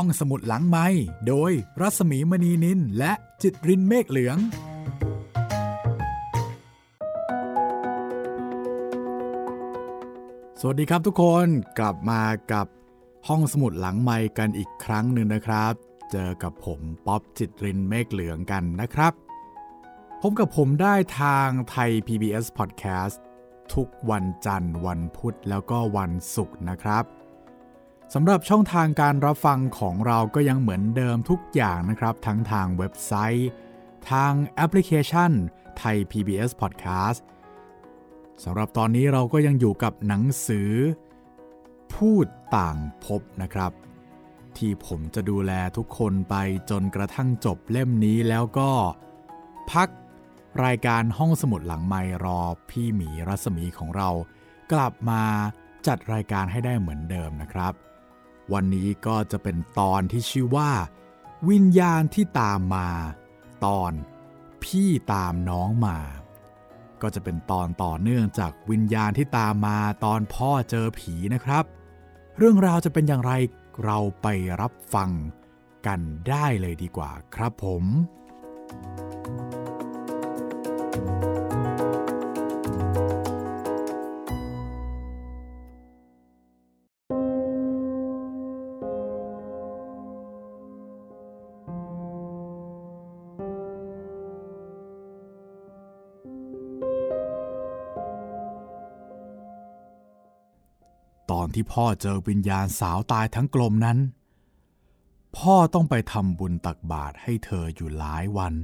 ห้องสมุดหลังไม้โดยรัสมีมณีนินและจิตรินเมฆเหลือง สวัสดีครับทุกคนกลับมากับห้องสมุดหลังไม้กันอีกครั้งหนึ่งนะครับ เจอกับผมป๊อบจิตรินเมฆเหลืองกันนะครับ พบกับผมได้ทางไทย PBS Podcast ทุกวันจันทร์วันพุธแล้วก็วันศุกร์นะครับ สำหรับช่องทางการรับฟังของเราก็ยังเหมือนเดิมทุกอย่างนะครับ ทั้งทางเว็บไซต์ ทางแอปพลิเคชันไทย PBS Podcast สำหรับตอนนี้เราก็ยังอยู่กับหนังสือ พูดต่างพบนะครับ ที่ผมจะดูแลทุกคนไปจนกระทั่งจบเล่มนี้แล้วก็ พักรายการห้องสมุดหลังไมรอพี่หมีรัศมีของเรา กลับมาจัดรายการให้ได้เหมือนเดิมนะครับ วันนี้ก็จะเป็นตอนที่ชื่อว่า วิญญาณที่ตามมา ตอนพี่ตามน้องมา ก็จะเป็นตอนต่อเนื่องจากวิญญาณที่ตามมาตอนพ่อเจอผีนะครับ เรื่องราวจะเป็นอย่างไรเราไปรับฟังกันได้เลยดีกว่าครับผมต อนที่พ่อเจอวิญญาณสาวตายทั้งกลมนั้น พ่อต้องไปทำบุญตักบาตรให้เธออยู่หลายวัน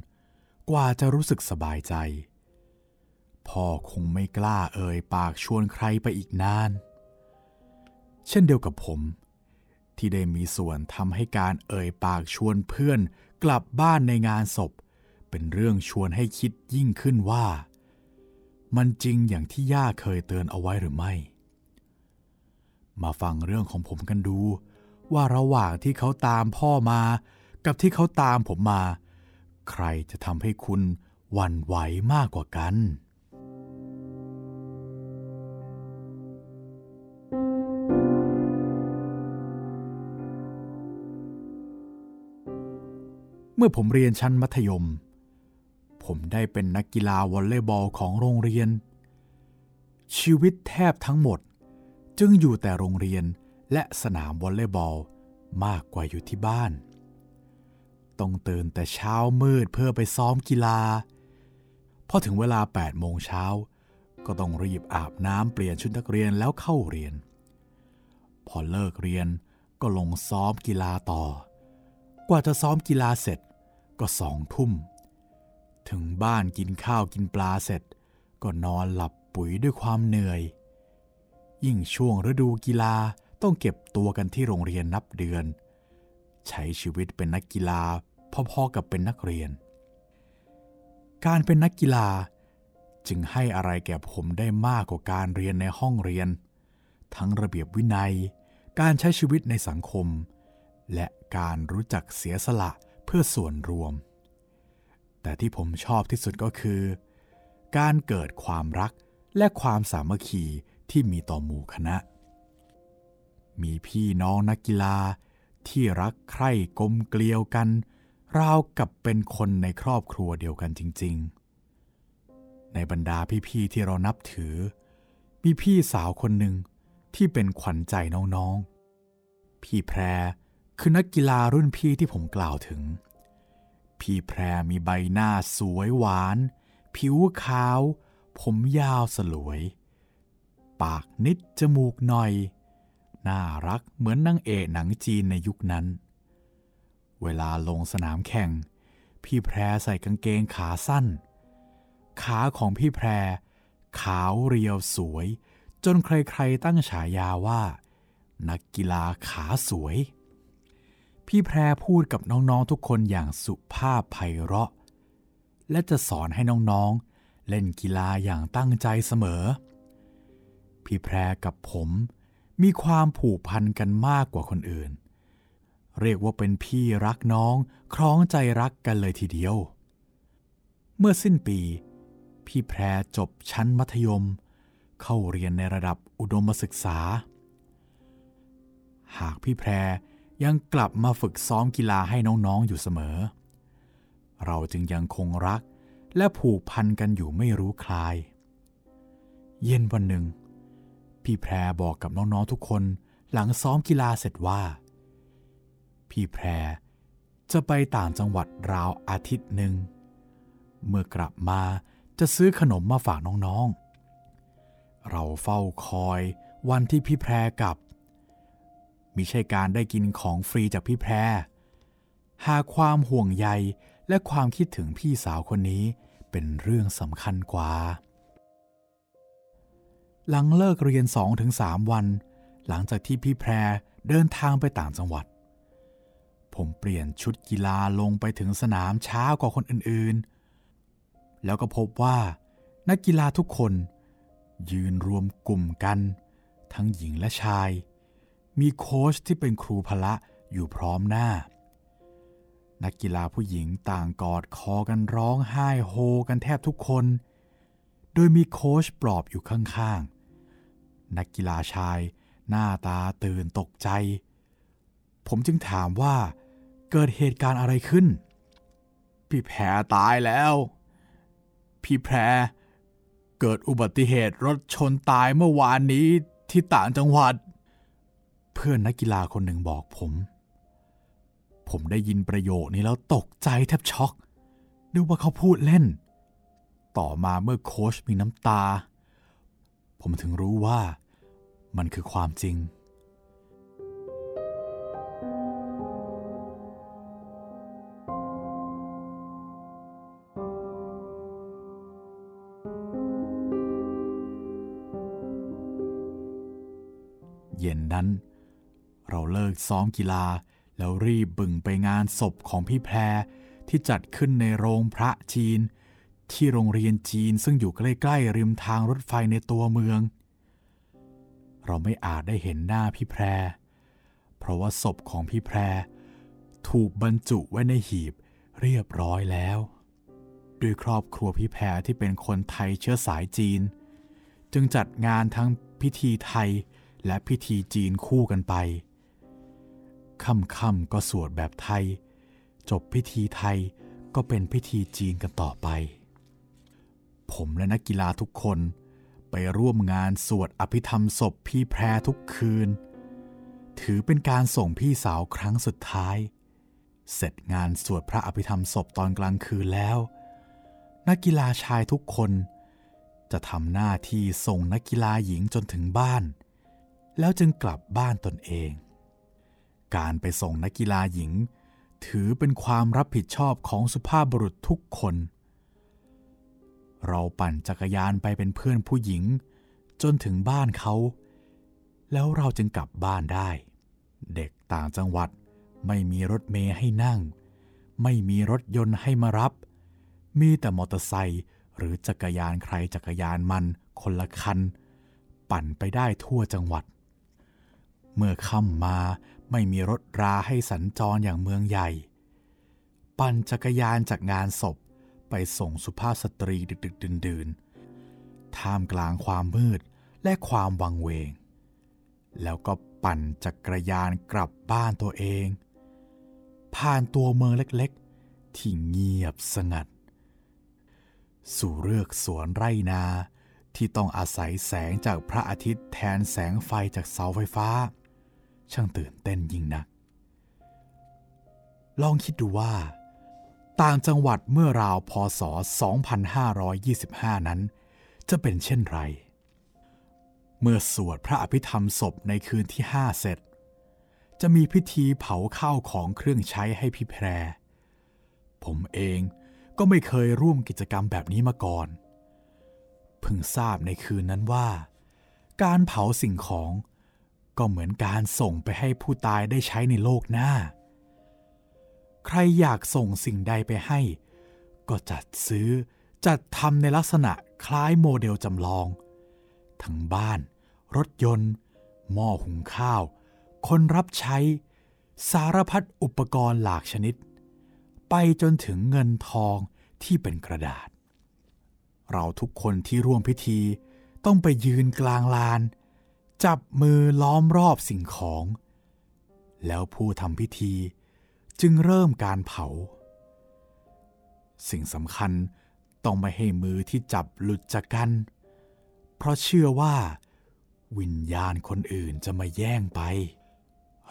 กว่าจะรู้สึกสบายใจ พ่อคงไม่กล้าเอ่ยปากชวนใครไปอีกนาน เช่นเดียวกับผม ที่ได้มีส่วนทำให้การเอ่ยปากชวนเพื่อนกลับบ้านในงานศพ เป็นเรื่องชวนให้คิดยิ่งขึ้นว่า มันจริงอย่างที่ย่าเคยเตือนเอาไว้หรือไม่ มาฟังเรื่องของผมกันดู ว่าระหว่างที่เขาตามพ่อมา กับที่เขาตามผมมา ใครจะทำให้คุณวันไหวมากกว่ากัน เมื่อผมเรียนชั้นมัธยม ผมได้เป็นนักกีฬาวอลเลย์บอลของโรงเรียน ชีวิตแทบทั้งหมด จึงอยู่แต่โรงเรียนและสนามวอลเลย์บอลมากกว่าอยู่ที่บ้าน ต้องตื่นแต่เช้ามืดเพื่อไปซ้อมกีฬา พอถึงเวลา 8 โมงเช้า ก็ต้องรีบอาบน้ำเปลี่ยนชุดนักเรียนแล้วเข้าเรียน พอเลิกเรียนก็ลงซ้อมกีฬาต่อ กว่าจะซ้อมกีฬาเสร็จก็สองทุ่ม ถึงบ้านกินข้าวกินปลาเสร็จ ก็นอนหลับปุ๋ยด้วยความเหนื่อย ยิ่งช่วงฤดูกีฬาต้องเก็บตัวกันที่โรงเรียนนับเดือน ใช้ชีวิตเป็นนักกีฬาพอๆกับเป็นนักเรียน การเป็นนักกีฬาจึงให้อะไรแก่ผมได้มากกว่าการเรียนในห้องเรียน ทั้งระเบียบวินัย การใช้ชีวิตในสังคม และการรู้จักเสียสละเพื่อส่วนรวม แต่ที่ผมชอบที่สุดก็คือ การเกิดความรักและความสามัคคี ที่มีต่อหมู่คณะ มีพี่น้องนักกีฬาที่รักใคร่กลมเกลียวกัน ราวกับเป็นคนในครอบครัวเดียวกันจริง ๆ ในบรรดาพี่ๆที่เรานับถือ มีพี่สาวคนหนึ่งที่เป็นขวัญใจน้องๆ พี่แพรคือนักกีฬารุ่นพี่ที่ผมกล่าวถึง พี่แพรมีใบหน้าสวยหวาน ผิวขาว ผมยาวสลวย ปากนิดจมูกหน่อย น่ารักเหมือนนางเอกหนังจีนในยุคนั้น เวลาลงสนามแข่ง พี่แพรใส่กางเกงขาสั้น ขาของพี่แพร ขาวเรียวสวย จนใครๆตั้งฉายาว่า นักกีฬาขาสวย พี่แพรพูดกับน้องๆทุกคนอย่างสุภาพไพเราะ และจะสอนให้น้องๆเล่นกีฬาอย่างตั้งใจเสมอ พี่แพรกับผมมีความผูกพันกันมากกว่าคนอื่น เรียกว่าเป็นพี่รักน้องคล้องใจรักกันเลยทีเดียว เมื่อสิ้นปี พี่แพรจบชั้นมัธยม เข้าเรียนในระดับอุดมศึกษา หากพี่แพรยังกลับมาฝึกซ้อมกีฬาให้น้องๆอยู่เสมอ เราจึงยังคงรักและผูกพันกันอยู่ไม่รู้คลาย เย็นวันหนึ่ง พี่แพรบอกกับน้องๆทุกคนหลังซ้อมกีฬาเสร็จว่า พี่แพรจะไปต่างจังหวัดราวอาทิตย์หนึ่ง เมื่อกลับมาจะซื้อขนมมาฝากน้องๆ เราเฝ้าคอยวันที่พี่แพรกลับ มิใช่การได้กินของฟรีจากพี่แพร หากความห่วงใยและความคิดถึงพี่สาวคนนี้เป็นเรื่องสำคัญกว่า หลังเลิกเรียน 2-3 วัน หลังจากที่พี่แพรเดินทางไปต่างจังหวัด ผมเปลี่ยนชุดกีฬาลงไปถึงสนามช้ากว่าคนอื่นๆ แล้วก็พบว่า นักกีฬาทุกคน ยืนรวมกลุ่มกัน ทั้งหญิงและชาย มีโค้ชที่เป็นครูพละอยู่พร้อมหน้า นักกีฬาผู้หญิงต่างกอดคอกันร้องไห้โฮกันแทบทุกคน โดยมีโค้ชปลอบอยู่ข้างๆ นักกีฬาชาย หน้าตาตื่นตกใจ ผมจึงถามว่าเกิดเหตุการณ์อะไรขึ้น พี่แพรตายแล้ว พี่แพรเกิดอุบัติเหตุรถชนตายเมื่อวานนี้ที่ต่างจังหวัด เพื่อนนักกีฬาคนหนึ่งบอกผม ผมได้ยินประโยคนี้แล้วตกใจแทบช็อกนึกว่าเขาพูดเล่น ต่อมาเมื่อโค้ชมีน้ำตา ผมถึงรู้ว่ามันคือความจริง เย็นนั้น เราเลิกซ้อมกีฬาแล้วรีบบึ่งไปงานศพของพี่แพรที่จัดขึ้นในโรงพระจีน ที่โรงเรียนจีนซึ่งอยู่ใกล้ๆริมทางรถไฟในตัวเมือง เราไม่อาจได้เห็นหน้าพี่แพร เพราะว่าศพของพี่แพร ถูกบรรจุไว้ในหีบเรียบร้อยแล้วด้วยครอบครัวพี่แพรที่เป็นคนไทยเชื้อสายจีน จึงจัดงานทั้งพิธีไทยและพิธีจีนคู่กันไป ค่ำๆก็สวดแบบไทย จบพิธีไทยก็เป็นพิธีจีนกันต่อไป ผมและนักกีฬาทุกคน ไปร่วมงานสวดอภิธรรมศพพี่แพรทุกคืน ถือเป็นการส่งพี่สาวครั้งสุดท้าย เสร็จงานสวดพระอภิธรรมศพตอนกลางคืนแล้ว นักกีฬาชายทุกคน จะทำหน้าที่ส่งนักกีฬาหญิงจนถึงบ้าน แล้วจึงกลับบ้านตนเอง การไปส่งนักกีฬาหญิง ถือเป็นความรับผิดชอบของสุภาพบุรุษทุกคน เราปั่นจักรยานไปเป็นเพื่อนผู้หญิง จนถึงบ้านเขา แล้วเราจึงกลับบ้านได้ เด็กต่างจังหวัดไม่มีรถเมย์ให้นั่ง ไม่มีรถยนต์ให้มารับ มีแต่มอเตอร์ไซค์หรือจักรยานใครจักรยานมันคนละคัน ปั่นไปได้ทั่วจังหวัด เมื่อค่ำมาไม่มีรถราให้สัญจรอย่างเมืองใหญ่ ปั่นจักรยานจากงานศพ ไปส่งสุภาพสตรีดึกๆดื่นๆ ท่ามกลางความมืดและความวังเวง แล้วก็ปั่นจักรยานกลับบ้านตัวเอง ผ่านตัวเมืองเล็กๆ ที่เงียบสงัด สู่เรือกสวนไร่นาที่ต้องอาศัยแสงจากพระอาทิตย์แทนแสงไฟจากเสาไฟฟ้า ช่างตื่นเต้นยิ่งนัก ลองคิดดูว่า ต่างจังหวัดเมื่อราวพศ 2525 นั้น จะเป็นเช่นไร เมื่อสวดพระอภิธรรมศพในคืนที่ห้าเสร็จ จะมีพิธีเผาข้าวของเครื่องใช้ให้พี่แพร ผมเองก็ไม่เคยร่วมกิจกรรมแบบนี้มาก่อน เพิ่งทราบในคืนนั้นว่า การเผาสิ่งของก็เหมือนการส่งไปให้ผู้ตายได้ใช้ในโลกหน้า ใครอยากส่งสิ่งใดไปให้ ก็จัดซื้อจัดทำในลักษณะคล้ายโมเดลจำลอง ทั้งบ้าน รถยนต์ หม้อหุงข้าว คนรับใช้ สารพัดอุปกรณ์หลากชนิด ไปจนถึงเงินทองที่เป็นกระดาษ เราทุกคนที่ร่วมพิธีต้องไปยืนกลางลาน จับมือล้อมรอบสิ่งของ แล้วผู้ทำพิธี จึงเริ่มการเผา สิ่งสำคัญต้องไม่ให้มือที่จับหลุดจากกัน เพราะเชื่อว่า วิญญาณคนอื่นจะมาแย่งไป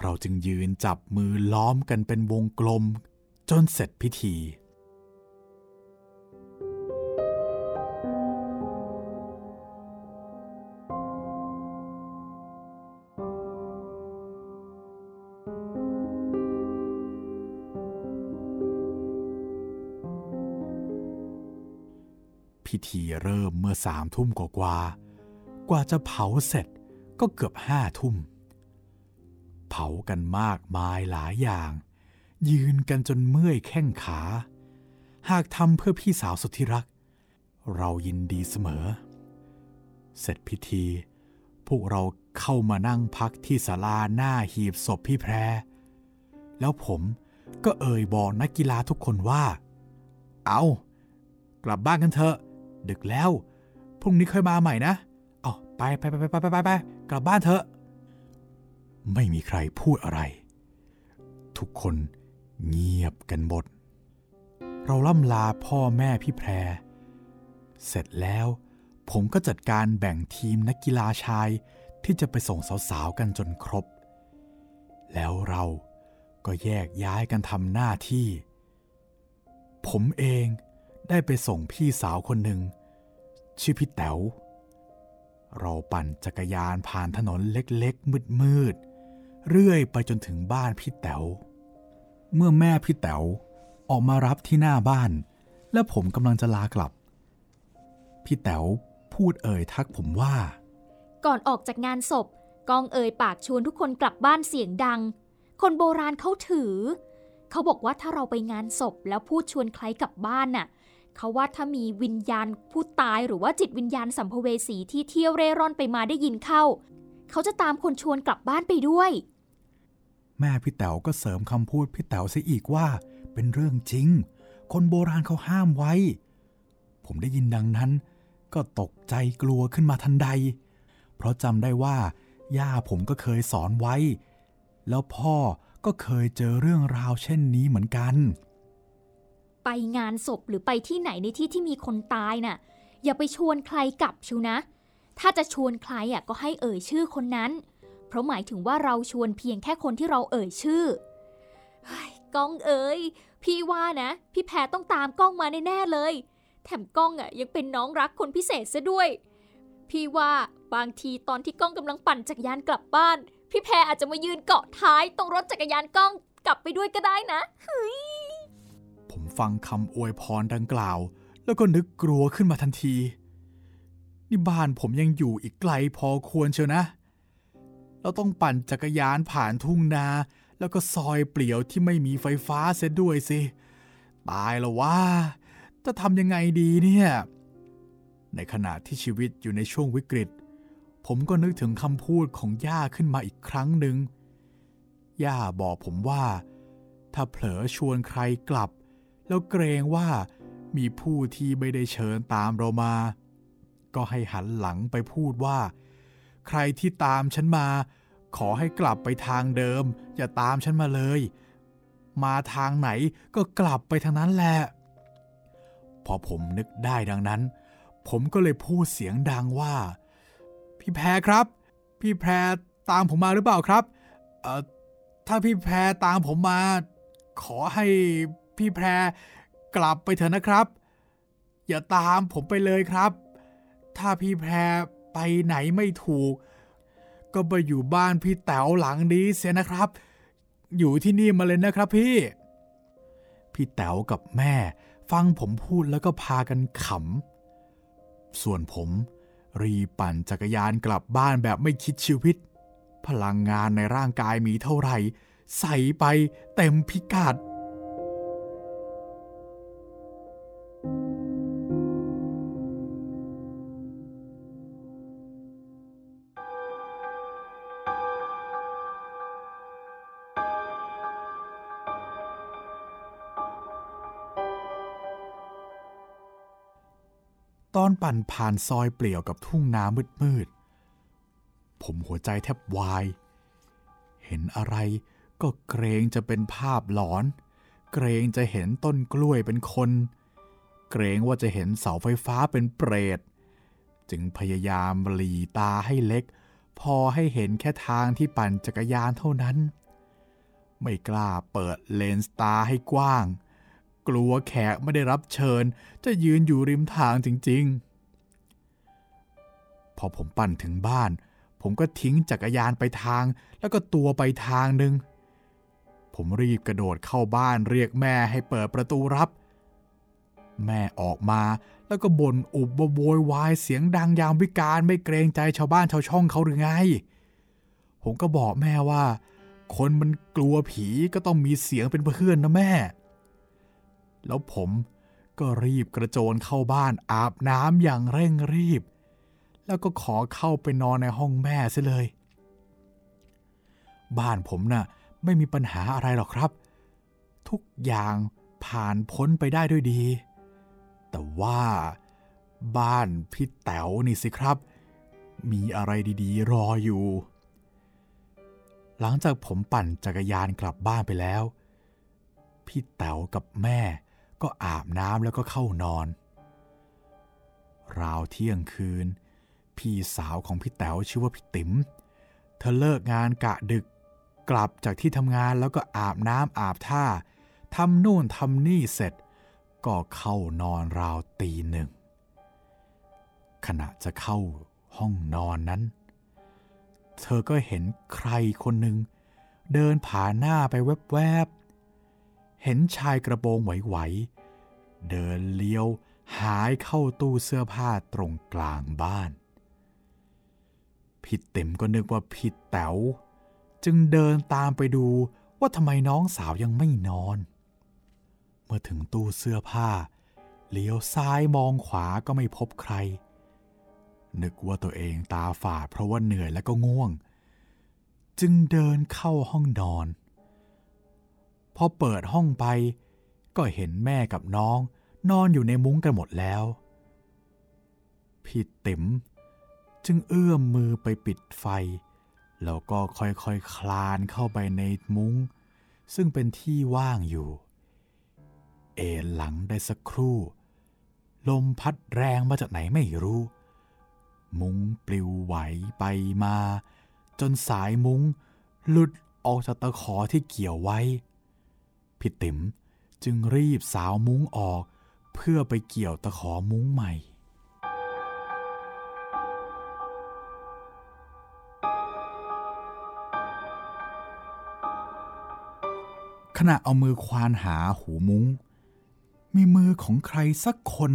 เราจึงยืนจับมือล้อมกันเป็นวงกลม จนเสร็จพิธี ธีเริ่มเมื่อสามทุ่มกว่ากว่าจะเผาเสร็จก็เกือบห้าทุ่ม เผากันมากมายหลายอย่าง ยืนกันจนเมื่อยแข้งขา หากทำเพื่อพี่สาวสุดที่รัก เรายินดีเสมอ เสร็จพิธี พวกเราเข้ามานั่งพักที่ศาลาหน้าหีบศพพี่แพร แล้วผมก็เอ่ยบอกนักกีฬาทุกคนว่า เอา กลับบ้านกันเถอะ ดึกแล้ว พรุ่งนี้ค่อยมาใหม่นะเอาไปไปไปไปไปไปไปกลับบ้านเถอะ ไม่มีใครพูดอะไร ทุกคนเงียบกันหมด เราล่ำลาพ่อแม่พี่แพร เสร็จแล้วผมก็จัดการแบ่งทีมนักกีฬาชายที่จะไปส่งสาวๆกันจนครบ แล้วเราก็แยกย้ายกันทำหน้าที่ ผมเอง ได้ไปส่งพี่สาวคนหนึ่ง ชื่อพี่แต๋วเราปั่นจักรยานผ่านถนนเล็กๆ มืดๆ เรื่อยไปจนถึงบ้านพี่แต๋วเมื่อแม่พี่แต๋วออกมารับที่หน้าบ้าน และผมกำลังจะลากลับ พี่แต๋วพูดเอ่ยทักผมว่า ก่อนออกจากงานศพกองเอ่ยปากชวนทุกคนกลับบ้านเสียงดัง คนโบราณเขาถือ เขาบอกว่าถ้าเราไปงานศพแล้วพูดชวนใครกลับบ้านน่ะ เขาว่าถ้ามีวิญญาณผู้ตายหรือว่าจิตวิญญาณสัมภเวสีที่เที่ยวเร่ร่อนไปมาได้ยินเข้า เขาจะตามคนชวนกลับบ้านไปด้วย แม่พี่แต๋วก็เสริมคำพูดพี่แต๋วซะอีกว่า เป็นเรื่องจริง คนโบราณเขาห้ามไว้ ผมได้ยินดังนั้น ก็ตกใจกลัวขึ้นมาทันใด เพราะจำได้ว่า ย่าผมก็เคยสอนไว้ แล้วพ่อก็เคยเจอเรื่องราวเช่นนี้เหมือนกัน ไปงานศพหรือไปที่ไหนในที่ที่มีคนตายน่ะ อย่าไปชวนใครกลับชูนะ ถ้าจะชวนใครอะก็ให้เอ่ยชื่อคนนั้น เพราะหมายถึงว่าเราชวนเพียงแค่คนที่เราเอ่ยชื่อก้องเอ๋ยพี่ว่านะ พี่แพรต้องตามก้องมาแน่ๆเลย แถมก้องอะยังเป็นน้องรักคนพิเศษซะด้วย พี่ว่าบางทีตอนที่ก้องกำลังปั่นจักรยานกลับบ้าน พี่แพรอาจจะมายืนเกาะท้ายตรงรถจักรยานก้องกลับไปด้วยก็ได้นะเฮ้ย ฟังคำอวยพรดังกล่าว แล้วก็นึกกลัวขึ้นมาทันที นี่บ้านผมยังอยู่อีกไกลพอควรเชียวนะ เราต้องปั่นจักรยานผ่านทุ่งนา แล้วก็ซอยเปลี่ยวที่ไม่มีไฟฟ้าเสียด้วยสิ ตายแล้วว่า จะทำยังไงดีเนี่ย ในขณะที่ชีวิตอยู่ในช่วงวิกฤต ผมก็นึกถึงคำพูดของย่าขึ้นมาอีกครั้งหนึ่งย่าบอกผมว่าถ้าเผลอชวนใครกลับ แล้วเกรงว่ามีผู้ที่ไม่ได้เชิญตามเรามา ก็ให้หันหลังไปพูดว่า ใครที่ตามฉันมา ขอให้กลับไปทางเดิม อย่าตามฉันมาเลย มาทางไหนก็กลับไปทางนั้นแหละ พอผมนึกได้ดังนั้น ผมก็เลยพูดเสียงดังว่า พี่แพรครับ พี่แพรตามผมมาหรือเปล่าครับ เอ่อถ้าพี่แพรตามผมมา ขอให้ พี่แพรกลับไปเถอะนะครับ อย่าตามผมไปเลยครับ ถ้าพี่แพรไปไหนไม่ถูก ก็ไปอยู่บ้านพี่แต๋วหลังนี้เสียนะครับ อยู่ที่นี่มาเลยนะครับพี่ พี่แต๋วกับแม่ ฟังผมพูดแล้วก็พากันขำ ส่วนผม รีปั่นจักรยานกลับบ้านแบบไม่คิดชีวิต พลังงานในร่างกายมีเท่าไหร่ ใส่ไปเต็มพิกัด อนปั่นผ่านซอยเปลี่ยวกับทุ่งนามืดๆ ผมหัวใจแทบวาย เห็นอะไรก็เกรงจะเป็นภาพหลอน เกรงจะเห็นต้นกล้วยเป็นคน เกรงว่าจะเห็นเสาไฟฟ้าเป็นเปรต จึงพยายามหลีตาให้เล็ก พอให้เห็นแค่ทางที่ปั่นจักรยานเท่านั้น ไม่กล้าเปิดเลนส์ตาให้กว้าง กลัวแขกไม่ได้รับเชิญ จะยืนอยู่ริมทางจริง ๆ พอผมปั่นถึงบ้าน ผมก็ทิ้งจักรยานไปทาง แล้วก็ตัวไปทางหนึ่งผมรีบกระโดดเข้าบ้านเรียกแม่ให้เปิดประตูรับ แม่ออกมาแล้วก็บ่นอุบโวยวายเสียงดังยามวิการไม่เกรงใจชาวบ้านชาวช่องเขาหรือไง ผมก็บอกแม่ว่า คนมันกลัวผีก็ต้องมีเสียงเป็นเพื่อนนะแม่ แล้วผมก็รีบกระโจนเข้าบ้านอาบน้ำอย่างเร่งรีบ แล้วก็ขอเข้าไปนอนในห้องแม่ซะเลย บ้านผมน่ะไม่มีปัญหาอะไรหรอกครับ ทุกอย่างผ่านพ้นไปได้ด้วยดี แต่ว่าบ้านพี่แต๋วนี่สิครับ มีอะไรดีๆ รออยู่ หลังจากผมปั่นจักรยานกลับบ้านไปแล้ว พี่แต๋วกับแม่ ก็อาบน้ำแล้วก็เข้านอน ราวเที่ยงคืน พี่สาวของพี่แต๋วชื่อว่าพี่ติ๋มเธอเลิกงานกะดึกกลับจากที่ทำงานแล้วก็อาบน้ำอาบท่าทำนู่นทำนี่เสร็จ ก็เข้านอนราวตีหนึ่ง ขณะจะเข้าห้องนอนนั้น เธอก็เห็นใครคนหนึ่งเดินผ่านหน้าไปแวบๆ เห็นชายกระโปรงไหวๆเดินเลี้ยวหายเข้าตู้เสื้อผ้าตรงกลางบ้าน พี่เต็มก็นึกว่าพี่แต๋วจึงเดินตามไปดูว่าทำไมน้องสาวยังไม่นอน เมื่อถึงตู้เสื้อผ้า เลี้ยวซ้ายมองขวาก็ไม่พบใคร นึกว่าตัวเองตาฝาดเพราะว่าเหนื่อยและก็ง่วง จึงเดินเข้าห้องนอน พอเปิดห้องไป ก็เห็นแม่กับน้องนอนอยู่ในมุ้งกันหมดแล้ว พี่ติ๋มจึงเอื้อมมือไปปิดไฟ แล้วก็ค่อยๆคคลานเข้าไปในมุง้ง ซึ่งเป็นที่ว่างอยู่ เอหลังได้สักครู่ ลมพัดแรงมาจากไหนไม่รู้ มุ้งปลิวไหวไปมา จนสายมุ้งหลุดออกจากตะขอที่เกี่ยวไว้ พี่ติ๋มจึงรีบสาวมุ้งออก เพื่อไปเกี่ยวตะขอมุ้งใหม่ ขณะเอามือควานหาหูมุง้ง มีมือของใครสักคน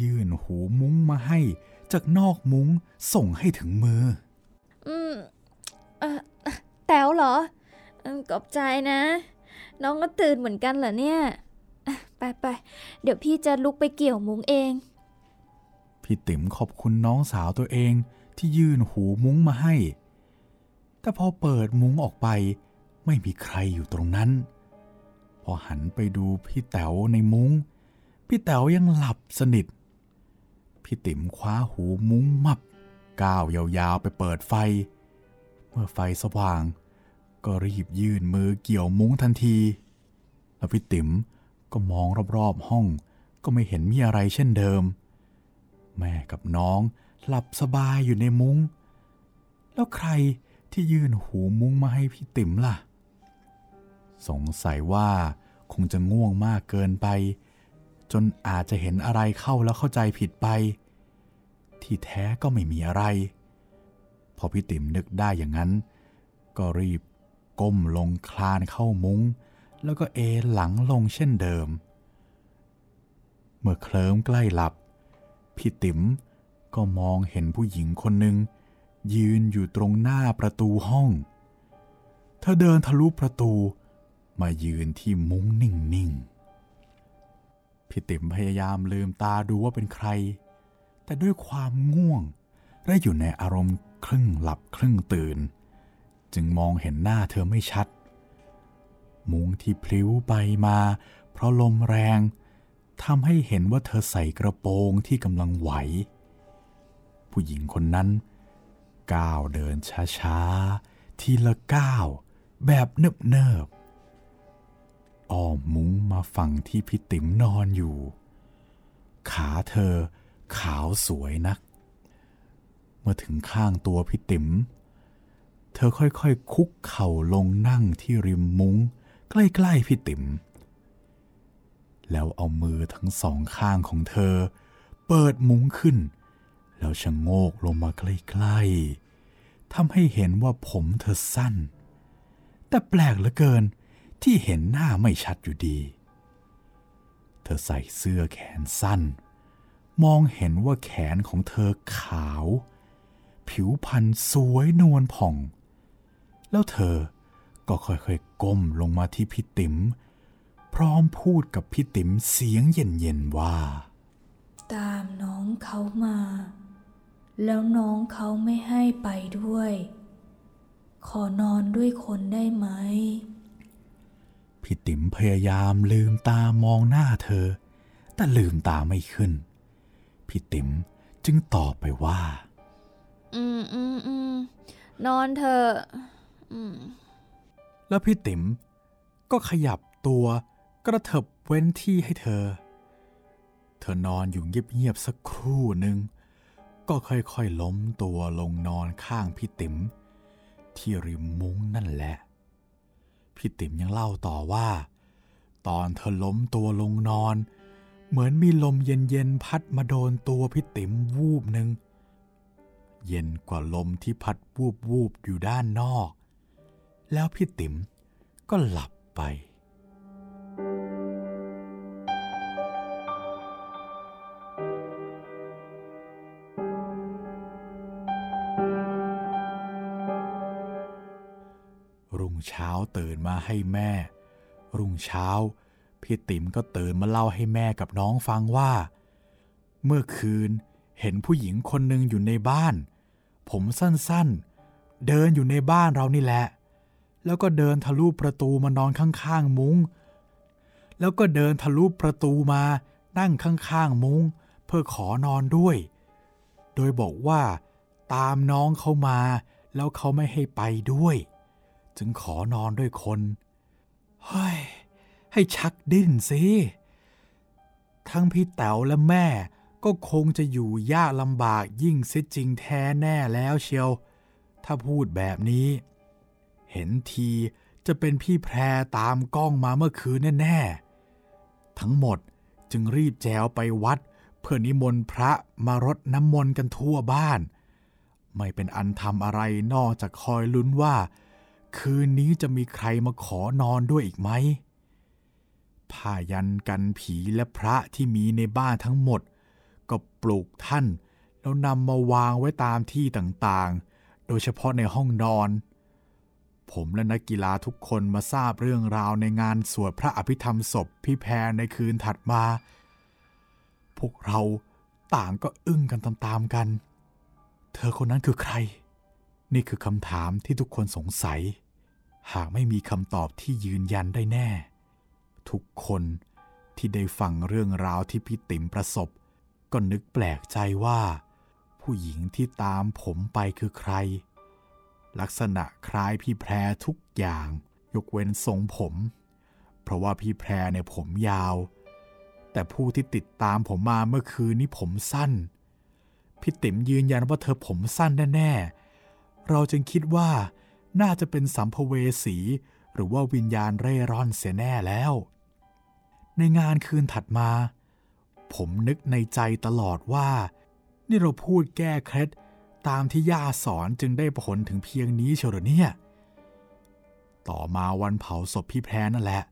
ยื่นหูมุ้งมาให้ จากนอกมุ้งส่งให้ถึงมือ อืม เออแต๋วเหรอกอบใจนะ น้องก็ตื่นเหมือนกันเหรอเนี่ยไปไปเดี๋ยวพี่จะลุกไปเกี่ยวมุ้งเอง พี่ติ๋มขอบคุณน้องสาวตัวเองที่ยื่นหูมุ้งมาให้ แต่พอเปิดมุ้งออกไป ไม่มีใครอยู่ตรงนั้น พอหันไปดูพี่แต๋วในมุง้ง พี่แต๋วยังหลับสนิท พี่ติ๋มคว้าหูมุ้งมับก้าวยาวๆไปเปิดไฟ เมื่อไฟสว่าง ก็รีบยื่นมือเกี่ยวมุ้งทันที แล้วพี่ติ๋มก็มองรอบๆห้อง ก็ไม่เห็นมีอะไรเช่นเดิม แม่กับน้องหลับสบายอยู่ในมุง้ง แล้วใครที่ยื่นหูมุ้งมาให้พี่ติ๋มล่ะ สงสัยว่าคงจะง่วงมากเกินไป จนอาจจะเห็นอะไรเข้าแล้วเข้าใจผิดไป ที่แท้ก็ไม่มีอะไร พอพี่ติ๋มนึกได้อย่างนั้น ก็รีบ ก้มลงคลานเข้ามุง้ง แล้วก็เอหลังลงเช่นเดิม เมื่อเคลิ้มใกล้หลับ พี่ติ๋มก็มองเห็นผู้หญิงคนหนึ่งยืนอยู่ตรงหน้าประตูห้อง เธอเดินทะลุประตู มายืนที่มุ้งนิ่งๆ พี่ติ๋มพยายามลืมตาดูว่าเป็นใคร แต่ด้วยความง่วงและอยู่ในอารมณ์ครึ่งหลับครึ่งตื่น จึงมองเห็นหน้าเธอไม่ชัด มุ้งที่พลิ้วไปมา เพราะลมแรงทำให้เห็นว่าเธอใส่กระโปรงที่กำลังไหว ผู้หญิงคนนั้น ก้าวเดินช้าๆ ทีละก้าวแบบเนิบๆอ้อมมุ้งมาฝั่งที่พี่ติ๋มนอนอยู่ ขาเธอขาวสวยนัก เมื่อถึงข้างตัวพี่ติ๋ม เธอค่อยๆ คุกเข่าลงนั่งที่ริมมุ้ง ใกล้ๆพี่ติ๋ม แล้วเอามือทั้งสองข้างของเธอ เปิดมุ้งขึ้น แล้วชะโงกลงมาใกล้ๆทำให้เห็นว่าผมเธอสั้น แต่แปลกเหลือเกินที่เห็นหน้าไม่ชัดอยู่ดี เธอใส่เสื้อแขนสั้น มองเห็นว่าแขนของเธอขาว ผิวพรรณสวยนวลผ่อง แล้วเธอก็ค่อยๆก้มลงมาที่พี่ติ๋มพร้อมพูดกับพี่ติ๋มเสียงเย็นๆว่า ตามน้องเขามา แล้วน้องเขาไม่ให้ไปด้วย ขอนอนด้วยคนได้ไหมพี่ติ๋มพยายามลืมตามองหน้าเธอ แต่ลืมตาไม่ขึ้น พี่ติ๋มจึงตอบไปว่า อืมอืมอืมนอนเถอะอืม แล้วพี่ติ๋มก็ขยับตัวกระเถิบเว้นที่ให้เธอ เธอนอนอยู่เงียบๆสักครู่หนึ่ง ก็ค่อยๆล้มตัวลงนอนข้างพี่ติ๋มที่ริมมุ้งนั่นแหละ พี่ติ๋มยังเล่าต่อว่า ตอนเธอล้มตัวลงนอน เหมือนมีลมเย็นๆพัดมาโดนตัวพี่ติ๋มวูบหนึ่งเย็นกว่าลมที่พัดวูบวูบๆอยู่ด้านนอก แล้วพี่ติ๋มก็หลับไป รุ่งเช้าตื่นมาให้แม่ รุ่งเช้า พี่ติ๋มก็ตื่นมาเล่าให้แม่กับน้องฟังว่า เมื่อคืนเห็นผู้หญิงคนหนึ่งอยู่ในบ้าน ผมสั้นๆ เดินอยู่ในบ้านเรานี่แหละ แล้วก็เดินทะลุประตูมานอนข้างๆมุง้ง แล้วก็เดินทะลุประตูมานั่งข้างๆมุง้ง เพื่อขอนอนด้วย โดยบอกว่าตามน้องเขามา แล้วเขาไม่ให้ไปด้วย จึงขอนอนด้วยคน เฮ้ย ให้ชักดิ้นสิ ทั้งพี่แต๋วและแม่ก็คงจะอยู่ยากลำบากยิ่งเสียจริงแท้แน่แล้วเชียว ถ้าพูดแบบนี้ เห็นทีจะเป็นพี่แพรตามกล้องมาเมื่อคืนแน่ๆ ทั้งหมดจึงรีบแจวไปวัด เพื่อนิมนต์พระมารดน้ำมนต์กันทั่วบ้าน ไม่เป็นอันทำอะไรนอกจากคอยลุ้นว่า คืนนี้จะมีใครมาขอนอนด้วยอีกไหมผ้ายันกันผีและพระที่มีในบ้านทั้งหมด ก็ปลูกท่าน แล้วนำมาวางไว้ตามที่ต่างๆ โดยเฉพาะในห้องนอน ผมและนักกีฬาทุกคนมาทราบเรื่องราวในงานสวดพระอภิธรรมศพพี่แพรในคืนถัดมา พวกเราต่างก็อึ้งกันตามๆกัน เธอคนนั้นคือใคร นี่คือคำถามที่ทุกคนสงสัย หากไม่มีคำตอบที่ยืนยันได้แน่ ทุกคนที่ได้ฟังเรื่องราวที่พี่ติ๋มประสบ ก็นึกแปลกใจว่า ผู้หญิงที่ตามผมไปคือใคร ลักษณะคล้ายพี่แพรทุกอย่าง ยกเว้นทรงผม เพราะว่าพี่แพรเนี่ยผมยาว แต่ผู้ที่ติดตามผมมาเมื่อคืนนี้ผมสั้น พี่ติ๋มยืนยันว่าเธอผมสั้นแน่ๆ เราจึงคิดว่าน่าจะเป็นสัมภเวสี หรือว่าวิญญาณเร่ร่อนเสียแน่แล้ว ในงานคืนถัดมา ผมนึกในใจตลอดว่า นี่เราพูดแก้เคล็ด ตามที่ย่าสอนจึงได้ผลถึงเพียงนี้เชียวเหรอเนี่ย ต่อมาวันเผาศพพี่แพรนั่นแหละ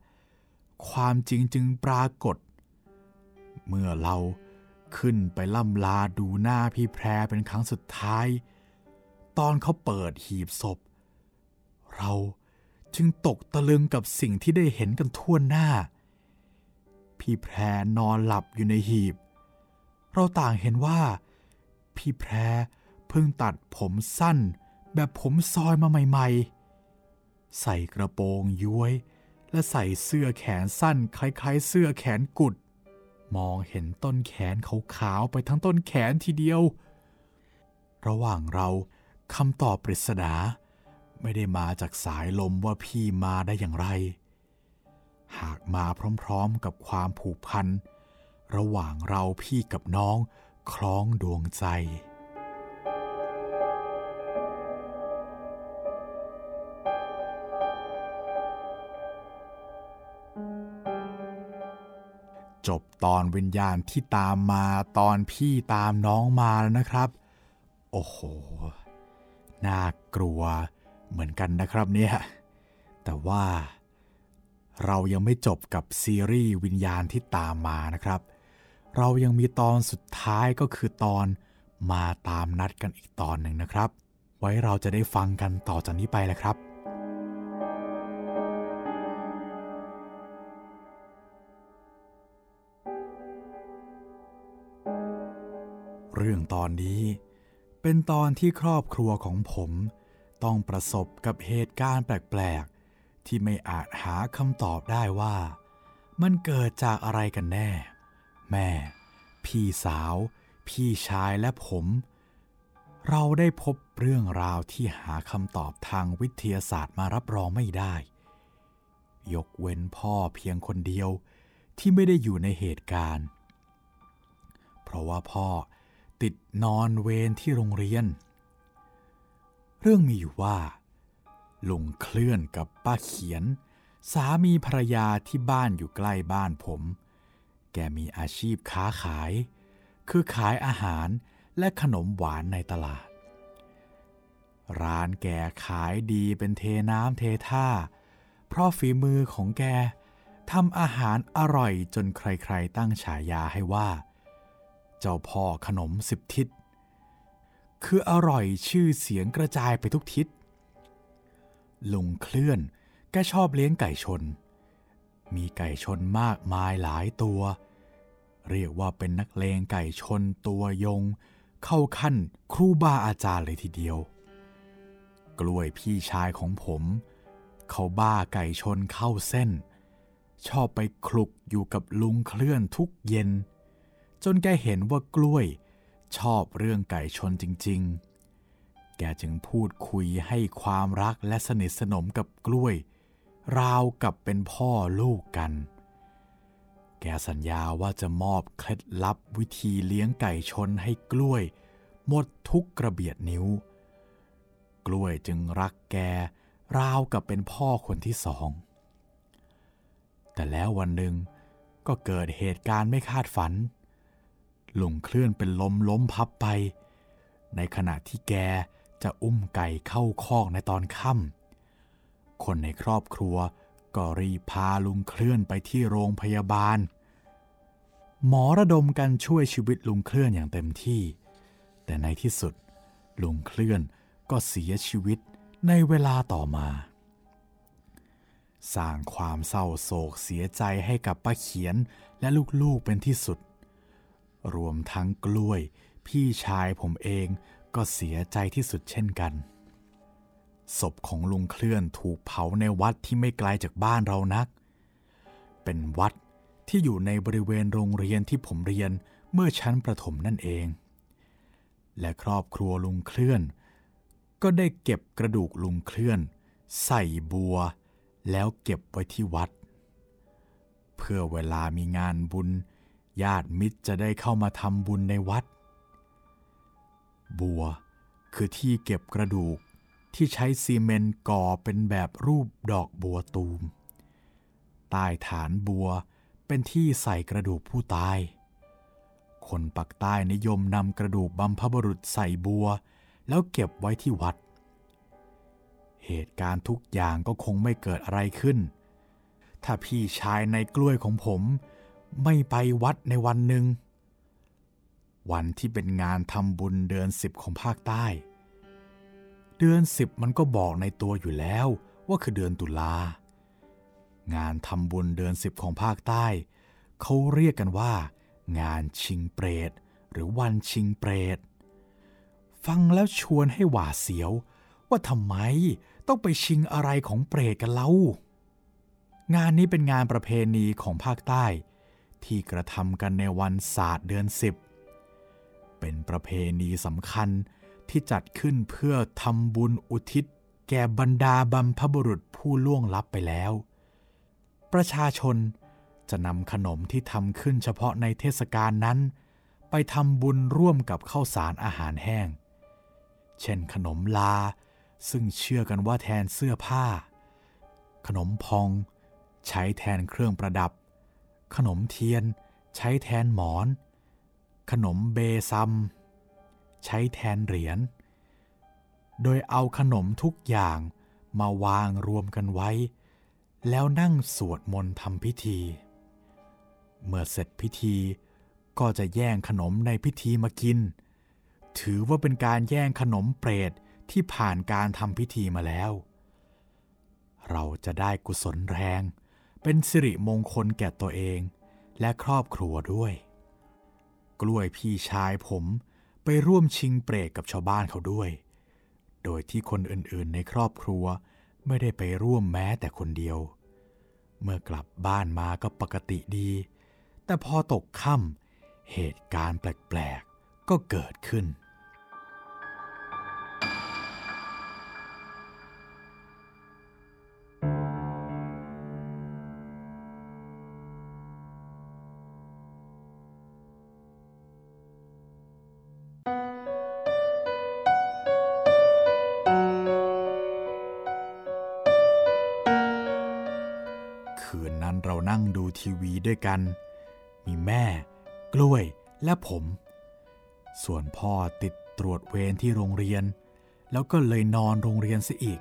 ความจริงจึงปรากฏ เมื่อเราขึ้นไปล่ำลาดูหน้าพี่แพรเป็นครั้งสุดท้าย ตอนเขาเปิดหีบศพ เราจึงตกตะลึงกับสิ่งที่ได้เห็นกันทั่วหน้า พี่แพรนอนหลับอยู่ในหีบ เราต่างเห็นว่า พี่แพร เพิ่งตัดผมสั้น แบบผมซอยมาใหม่ ๆ ใส่กระโปรงย้วย และใส่เสื้อแขนสั้น คล้ายๆ เสื้อแขนกุด มองเห็นต้นแขนขาวๆไปทั้งต้นแขนทีเดียว ระหว่างเราคำตอบปริศนาไม่ได้มาจากสายลมว่าพี่มาได้อย่างไร หากมาพร้อมๆกับความผูกพัน ระหว่างเราพี่กับน้องคล้องดวงใจ จบตอนวิญญาณที่ตามมาตอนพี่ตามน้องมาแล้วนะครับ โอ้โห น่ากลัวเหมือนกันนะครับเนี่ย แต่ว่าเรายังไม่จบกับซีรีส์วิญญาณที่ตามมานะครับ เรายังมีตอนสุดท้ายก็คือตอนมาตามนัดกันอีกตอนหนึ่งนะครับ ไว้เราจะได้ฟังกันต่อจากนี้ไปแหละครับ เรื่องตอนนี้เป็นตอนที่ครอบครัวของผมต้องประสบกับเหตุการณ์แปลกๆ ที่ไม่อาจหาคำตอบได้ว่า มันเกิดจากอะไรกันแน่ แม่ พี่สาว พี่ชายและผม เราได้พบเรื่องราวที่หาคำตอบทางวิทยาศาสตร์มารับรองไม่ได้ ยกเว้นพ่อเพียงคนเดียวที่ไม่ได้อยู่ในเหตุการณ์ เพราะว่าพ่อ ติดนอนเวรที่โรงเรียน เรื่องมีอยู่ว่า ลุงเคลื่อนกับป้าเขียน สามีภรรยาที่บ้านอยู่ใกล้บ้านผม แกมีอาชีพค้าขาย คือขายอาหารและขนมหวานในตลาด ร้านแกขายดีเป็นเทน้ำเทท่า เพราะฝีมือของแกทำอาหารอร่อยจนใครๆตั้งฉายาให้ว่า เจ้าพ่อขนมสิบทิศ คืออร่อยชื่อเสียงกระจายไปทุกทิศ ลุงเคลื่อนแกชอบเลี้ยงไก่ชน มีไก่ชนมากมายหลายตัว เรียกว่าเป็นนักเลงไก่ชนตัวยง เข้าขั้นครูบาอาจารย์เลยทีเดียว กล้วยพี่ชายของผม เขาบ้าไก่ชนเข้าเส้น ชอบไปคลุกอยู่กับลุงเคลื่อนทุกเย็น จนแกเห็นว่ากล้วย ชอบเรื่องไก่ชนจริง ๆ แกจึงพูดคุยให้ความรักและสนิทสนมกับกล้วย ราวกับเป็นพ่อลูกกัน แกสัญญาว่าจะมอบเคล็ดลับวิธีเลี้ยงไก่ชนให้กล้วย หมดทุกกระเบียดนิ้ว กล้วยจึงรักแกราวกับเป็นพ่อคนที่สอง แต่แล้ววันหนึ่งก็เกิดเหตุการณ์ไม่คาดฝัน ลุงเคลื่อนเป็นลมล้มพับไป ในขณะที่แกจะอุ้มไก่เข้าคอกในตอนค่ำคนในครอบครัวก็รีพาลุงเคลื่อนไปที่โรงพยาบาล หมอระดมกันช่วยชีวิตลุงเคลื่อนอย่างเต็มที่ แต่ในที่สุดลุงเคลื่อนก็เสียชีวิตในเวลาต่อมา สร้างความเศร้าโศกเสียใจให้กับป้าเขียนและลูกๆเป็นที่สุด รวมทั้งกล้วย พี่ชายผมเองก็เสียใจที่สุดเช่นกัน ศพของลุงเคลื่อนถูกเผาในวัดที่ไม่ไกลจากบ้านเรานัก เป็นวัดที่อยู่ในบริเวณโรงเรียนที่ผมเรียนเมื่อชั้นประถมนั่นเอง และครอบครัวลุงเคลื่อน ก็ได้เก็บกระดูกลุงเคลื่อน ใส่บัว แล้วเก็บไว้ที่วัด เพื่อเวลามีงานบุญ ญาติมิตรจะได้เข้ามาทำบุญในวัด บัวคือที่เก็บกระดูกที่ใช้ซีเมนต์ก่อเป็นแบบรูปดอกบัวตูม ใต้ฐานบัวเป็นที่ใส่กระดูกผู้ตาย คนปักใต้นิยมนำกระดูกบัมพบุรุษใส่บัว แล้วเก็บไว้ที่วัด เหตุการณ์ทุกอย่างก็คงไม่เกิดอะไรขึ้น ถ้าพี่ชายในกล้วยของผม ไม่ไปวัดในวันหนึ่ง วันที่เป็นงานทำบุญเดือนสิบของภาคใต้ เดือนสิบมันก็บอกในตัวอยู่แล้วว่าคือเดือนตุลา งานทำบุญเดือนสิบของภาคใต้ เขาเรียกกันว่า งานชิงเปรต หรือวันชิงเปรต ฟังแล้วชวนให้หวาดเสียว ว่าทำไมต้องไปชิงอะไรของเปรตกันเล่างานนี้เป็นงานประเพณีของภาคใต้ ที่กระทำกันในวันศาสตร์เดือนสิบเป็นประเพณีสำคัญที่จัดขึ้นเพื่อทำบุญอุทิศ แก่บรรดาบัมพบุรุษผู้ล่วงลับไปแล้ว ประชาชนจะนำขนมที่ทำขึ้นเฉพาะในเทศกาลนั้น ไปทำบุญร่วมกับข้าวสารอาหารแห้ง เช่นขนมลา ซึ่งเชื่อกันว่าแทนเสื้อผ้า ขนมพอง ใช้แทนเครื่องประดับ ขนมเทียน ใช้แทนหมอน ขนมเบซัม ใช้แทนเหรียญ โดยเอาขนมทุกอย่างมาวางรวมกันไว้ แล้วนั่งสวดมนต์ทำพิธี เมื่อเสร็จพิธีก็จะแย่งขนมในพิธีมากิน ถือว่าเป็นการแย่งขนมเปรตที่ผ่านการทำพิธีมาแล้ว เราจะได้กุศลแรง เป็นสิริมงคลแก่ตัวเองและครอบครัวด้วย กล้วยพี่ชายผมไปร่วมชิงเปรตกับชาวบ้านเขาด้วย โดยที่คนอื่นๆในครอบครัวไม่ได้ไปร่วมแม้แต่คนเดียว เมื่อกลับบ้านมาก็ปกติดี แต่พอตกค่ำเหตุการณ์แปลกๆก็เกิดขึ้น ด้วยกัน มีแม่ กล้วยและผม ส่วนพ่อติดตรวจเวรที่โรงเรียน แล้วก็เลยนอนโรงเรียนซะอีก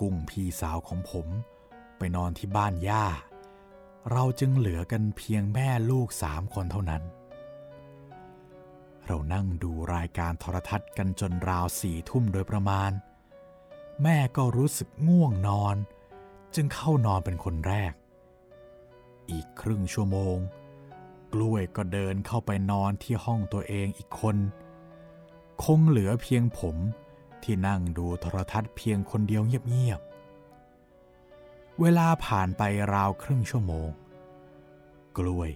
กุ้งพี่สาวของผมไปนอนที่บ้านย่า เราจึงเหลือกันเพียงแม่ลูกสามคนเท่านั้น เรานั่งดูรายการโทรทัศน์กันจนราวสี่ทุ่มโดยประมาณ แม่ก็รู้สึกง่วงนอน จึงเข้านอนเป็นคนแรก อีกครึ่งชั่วโมง กล้วยก็เดินเข้าไปนอนที่ห้องตัวเองอีกคน คงเหลือเพียงผมที่นั่งดูโทรทัศน์เพียงคนเดียวเงียบๆ เวลาผ่านไปราวครึ่งชั่วโมง กล้วย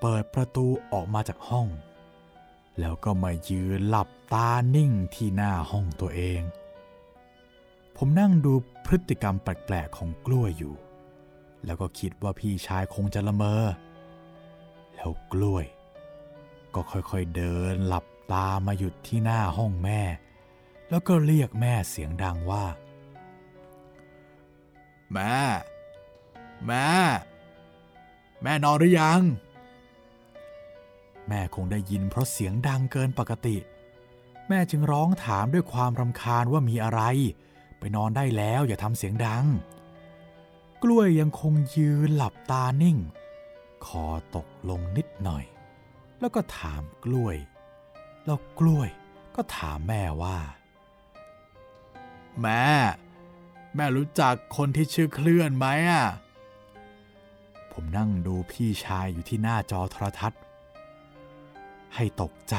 เปิดประตูออกมาจากห้อง แล้วก็มายืนหลับตานิ่งที่หน้าห้องตัวเอง ผมนั่งดูพฤติกรรมแปลกๆของกล้วยอยู่ แล้วก็คิดว่าพี่ชายคงจะละเมอ แล้วกล้วย ก็ค่อยๆเดินหลับตามาหยุดที่หน้าห้องแม่ แล้วก็เรียกแม่เสียงดังว่า แม่ แม่ แม่นอนหรือยัง แม่คงได้ยินเพราะเสียงดังเกินปกติ แม่จึงร้องถามด้วยความรำคาญว่ามีอะไร ไปนอนได้แล้วอย่าทำเสียงดัง กล้วยยังคงยืนหลับตานิ่ง คอตกลงนิดหน่อย แล้วก็ถามกล้วย แล้วกล้วยก็ถามแม่ว่า แม่ แม่รู้จักคนที่ชื่อเคลื่อนไหมอะ ผมนั่งดูพี่ชายอยู่ที่หน้าจอโทรทัศน์ ให้ตกใจ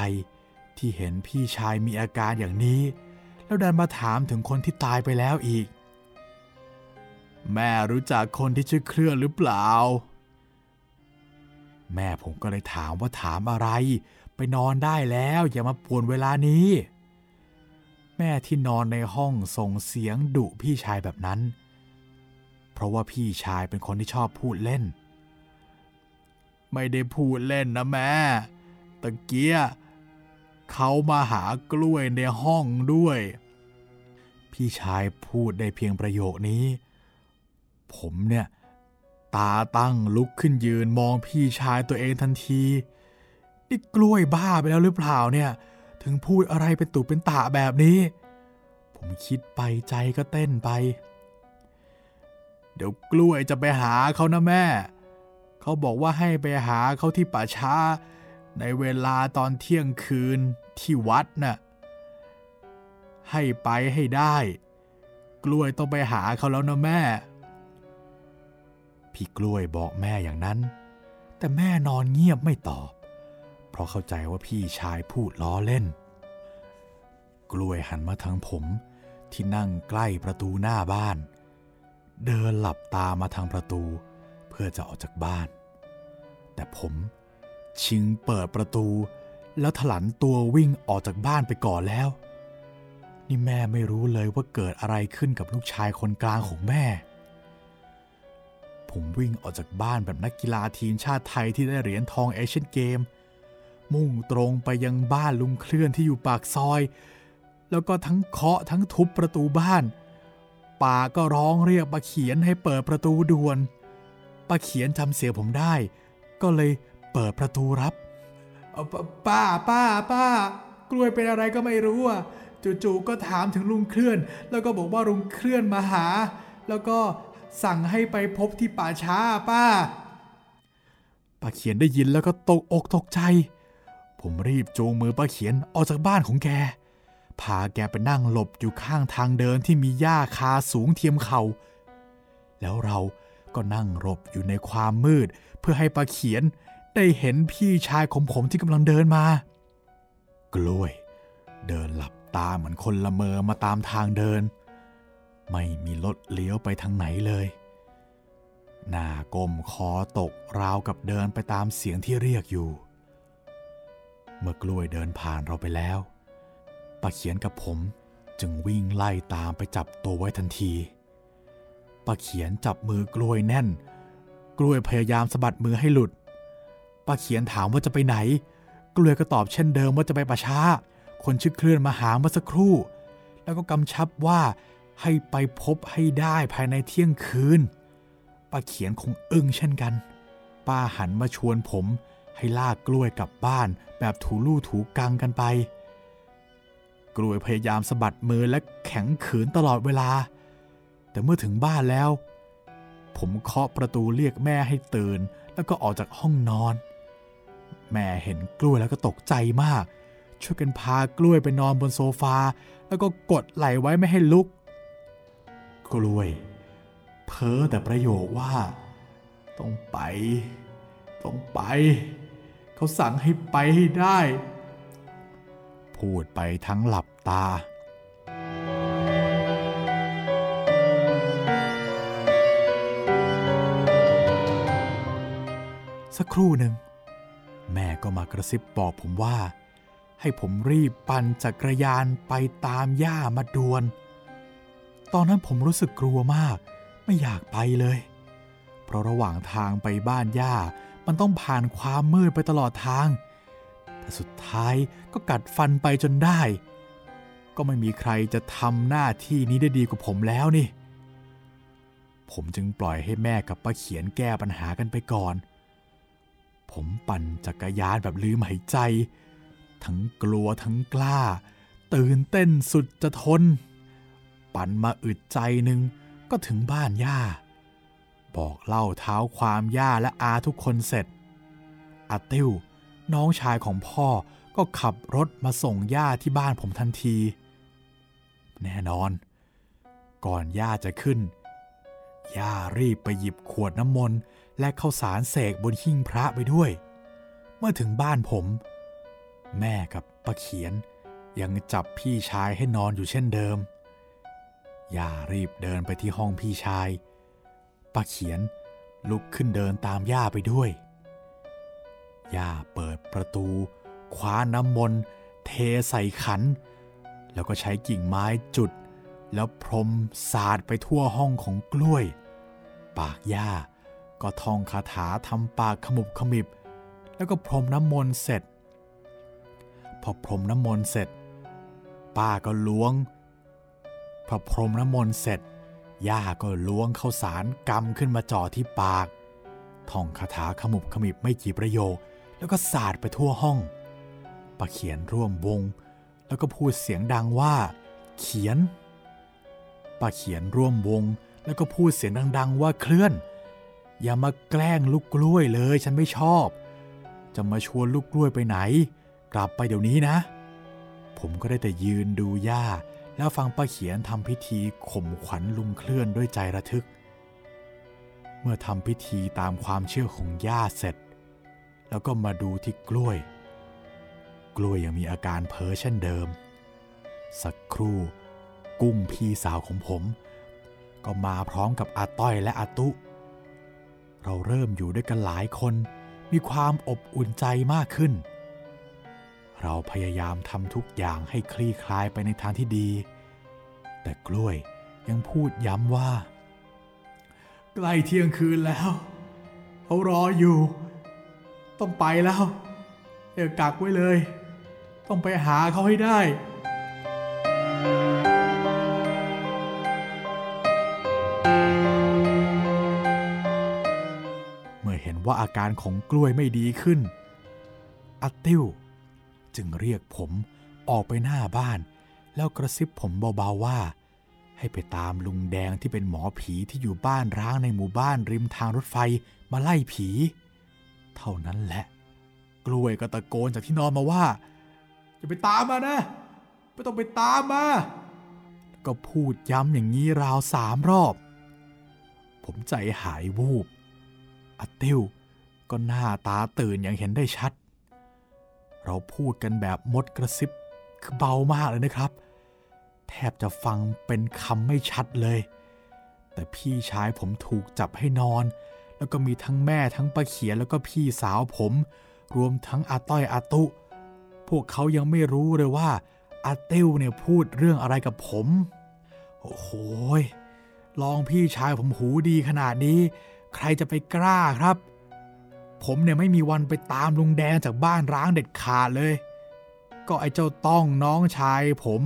ที่เห็นพี่ชายมีอาการอย่างนี้ แล้วดันมาถามถึงคนที่ตายไปแล้วอีก แม่รู้จักคนที่ชื่อเคลื่อนหรือเปล่า แม่ผมก็เลยถามว่าถามอะไร ไปนอนได้แล้วอย่ามาป่วนเวลานี้ แม่ที่นอนในห้องส่งเสียงดุพี่ชายแบบนั้น เพราะว่าพี่ชายเป็นคนที่ชอบพูดเล่น ไม่ได้พูดเล่นนะแม่ตะเกียเขามาหากล้วยในห้องด้วย พี่ชายพูดได้เพียงประโยคนี้ ผมเนี่ย ตาตั้งลุกขึ้นยืนมองพี่ชายตัวเองทันที นี่กล้วยบ้าไปแล้วหรือเปล่าเนี่ย ถึงพูดอะไรเป็นตุเป็นตาแบบนี้ ผมคิดไปใจก็เต้นไป เดี๋ยวกล้วยจะไปหาเขานะแม่ เขาบอกว่าให้ไปหาเขาที่ป่าช้า ในเวลาตอนเที่ยงคืนที่วัดนะ่ะให้ไปให้ได้ กล้วยต้องไปหาเขาแล้วนะแม่ พี่กล้วยบอกแม่อย่างนั้น แต่แม่นอนเงียบไม่ตอบ เพราะเข้าใจว่าพี่ชายพูดล้อเล่น กล้วยหันมาทางผมที่นั่งใกล้ประตูหน้าบ้าน เดินหลับตามาทางประตู เพื่อจะออกจากบ้าน แต่ผมชิงเปิดประตู แล้วถลันตัววิ่งออกจากบ้านไปก่อนแล้ว นี่แม่ไม่รู้เลยว่าเกิดอะไรขึ้นกับลูกชายคนกลางของแม่ ผมวิ่งออกจากบ้านแบบนักกีฬาทีมชาติไทยที่ได้เหรียญทองเอเชียนเกม มุ่งตรงไปยังบ้านลุงเคลื่อนที่อยู่ปากซอย แล้วก็ทั้งเคาะทั้งทุบประตูบ้าน ป่าก็ร้องเรียกป้าเขียนให้เปิดประตูด่วนป้าเขียนจำเสียงผมได้ ก็เลยเปิดประตูรับป้าป้าป้ากล้วยเป็นอะไรก็ไม่รู้อะจู่ๆก็ถามถึงลุงเคลื่อน แล้วก็บอกว่าลุงเคลื่อนมาหา แล้วก็ สั่งให้ไปพบที่ป่าช้าป้า ป้าเขียนได้ยินแล้วก็ตกอกตกใจ ผมรีบจูงมือป้าเขียนออกจากบ้านของแก พาแกไปนั่งหลบอยู่ข้างทางเดินที่มีหญ้าคาสูงเทียมเขา่า แล้วเราก็นั่งหลบอยู่ในความมืด เพื่อให้ป้าเขียนได้เห็นพี่ชายของผมที่กำลังเดินมา กล้วย เดินหลับตาเหมือนคนละเมอมาตามทางเดิน ไม่มีรถเลี้ยวไปทางไหนเลยหน้าก้มคอตกราวกับเดินไปตามเสียงที่เรียกอยู่ เมื่อกล้วยเดินผ่านเราไปแล้วป้าเขียนกับผมจึงวิ่งไล่ตามไปจับตัวไว้ทันทีป้าเขียนจับมือกล้วยแน่น กล้วยพยายามสะบัดมือให้หลุดป้าเขียนถามว่าจะไปไหน กล้วยก็ตอบเช่นเดิมว่าจะไปป่าช้าคนชื่อเคลื่อนมาหาเมื่อสักครู่ แล้วก็กำชับว่า ให้ไปพบให้ได้ภายในเที่ยงคืน ป้าเขียนคงอึ้งเช่นกัน ป้าหันมาชวนผมให้ลากกล้วยกลับบ้านแบบถูลู่ถูกังกันไป กล้วยพยายามสะบัดมือและแข็งขืนตลอดเวลา แต่เมื่อถึงบ้านแล้ว ผมเคาะประตูเรียกแม่ให้ตื่น แล้วก็ออกจากห้องนอน แม่เห็นกล้วยแล้วก็ตกใจมาก ช่วยกันพากล้วยไปนอนบนโซฟา แล้วก็กดไหลไว้ไม่ให้ลุก กล้วย เพ้อแต่ประโยคว่า ต้องไป ต้องไป เขาสั่งให้ไปให้ได้ พูดไปทั้งหลับตาสักครู่หนึ่ง แม่ก็มากระซิบบอกผมว่า ให้ผมรีบปั่นจักรยานไปตามย่ามาดวน ตอนนั้นผมรู้สึกกลัวมาก ไม่อยากไปเลย เพราะระหว่างทางไปบ้านย่า มันต้องผ่านความมืดไปตลอดทาง แต่สุดท้ายก็กัดฟันไปจนได้ ก็ไม่มีใครจะทำหน้าที่นี้ได้ดีกว่าผมแล้วนี่ ผมจึงปล่อยให้แม่กับป้าเขียนแก้ปัญหากันไปก่อน ผมปั่นจักรยานแบบลืมหายใจ ทั้งกลัวทั้งกล้า ตื่นเต้นสุดจะทน ปั่นมาอึดใจหนึ่งก็ถึงบ้านย่า บอกเล่าเท้าความย่าและอาทุกคนเสร็จอาติ้วน้องชายของพ่อก็ขับรถมาส่งย่าที่บ้านผมทันที แน่นอน ก่อนย่าจะขึ้น ย่ารีบไปหยิบขวดน้ำมนต์และข้าวสารเสกบนหิ้งพระไปด้วย เมื่อถึงบ้านผม แม่กับป้าเขียนยังจับพี่ชายให้นอนอยู่เช่นเดิม ย่ารีบเดินไปที่ห้องพี่ชาย ป้าเขียนลุกขึ้นเดินตามย่าไปด้วย ย่าเปิดประตู คว้าน้ำมนต์เทใส่ขัน แล้วก็ใช้กิ่งไม้จุด แล้วพรมสาดไปทั่วห้องของกล้วย ปากย่าก็ท่องคาถาทำปากขมุบขมิบ แล้วก็พรมน้ำมนต์เสร็จ พอพรมน้ำมนต์เสร็จ ป้าก็ล้วง พอพรมน้ำมนต์เสร็จ ย่าก็ล้วงเข้าสารกำขึ้นมาจ่อที่ปาก ท่องคาถาขมุบขมิบไม่กี่ประโยค แล้วก็สาดไปทั่วห้องป้าเขียนร่วมวง แล้วก็พูดเสียงดังว่า เขียนป้าเขียนร่วมวง แล้วก็พูดเสียงดัง ๆ ว่าเคลื่อน อย่ามาแกล้งลูกกล้วยเลยฉันไม่ชอบ จะมาชวนลูกกล้วยไปไหน กลับไปเดี๋ยวนี้นะ ผมก็ได้แต่ยืนดูย่า แล้วฟังป้าเขียนทำพิธีข่มขวัญลุงเคลื่อนด้วยใจระทึก เมื่อทำพิธีตามความเชื่อของย่าเสร็จ แล้วก็มาดูที่กล้วย กล้วยยังมีอาการเพ้อเช่นเดิม สักครู่ กุ้งพี่สาวของผม ก็มาพร้อมกับอาต้อยและอาตุ เราเริ่มอยู่ด้วยกันหลายคนมีความอบอุ่นใจมากขึ้น เราพยายามทำทุกอย่างให้คลี่คลายไปในทางที่ดี แต่กล้วยยังพูดย้ำว่า ใกล้เที่ยงคืนแล้วเขารออยู่ ต้องไปแล้วอย่ากักไว้เลย ต้องไปหาเขาให้ได้เมื่อเห็นว่าอาการของกล้วยไม่ดีขึ้นอติ้ว จึงเรียกผมออกไปหน้าบ้าน แล้วกระซิบผมเบาๆว่า ให้ไปตามลุงแดงที่เป็นหมอผีที่อยู่บ้านร้างในหมู่บ้านริมทางรถไฟมาไล่ผี เท่านั้นแหละ กล้วยก็ตะโกนจากที่นอนมาว่าอย่าไปตามมานะ ไม่ต้องไปตามมา ก็พูดย้ำอย่างนี้ราวสามรอบ ผมใจหายวูบอาติ้วก็หน้าตาตื่นอย่างเห็นได้ชัด เราพูดกันแบบมดกระซิบคือเบามากเลยนะครับ แทบจะฟังเป็นคำไม่ชัดเลย แต่พี่ชายผมถูกจับให้นอน แล้วก็มีทั้งแม่ทั้งป้าเขียนแล้วก็พี่สาวผม รวมทั้งอาต้อยอาตุ พวกเขายังไม่รู้เลยว่าอาติ้วเนี่ยพูดเรื่องอะไรกับผม โอ้โหลองพี่ชายผมหูดีขนาดนี้ ใครจะไปกล้าครับ ผมเนี่ยไม่มีวันไปตามลุงแดงจากบ้านร้างเด็ดขาดเลย ก็ไอ้เจ้าต้องน้องชายผม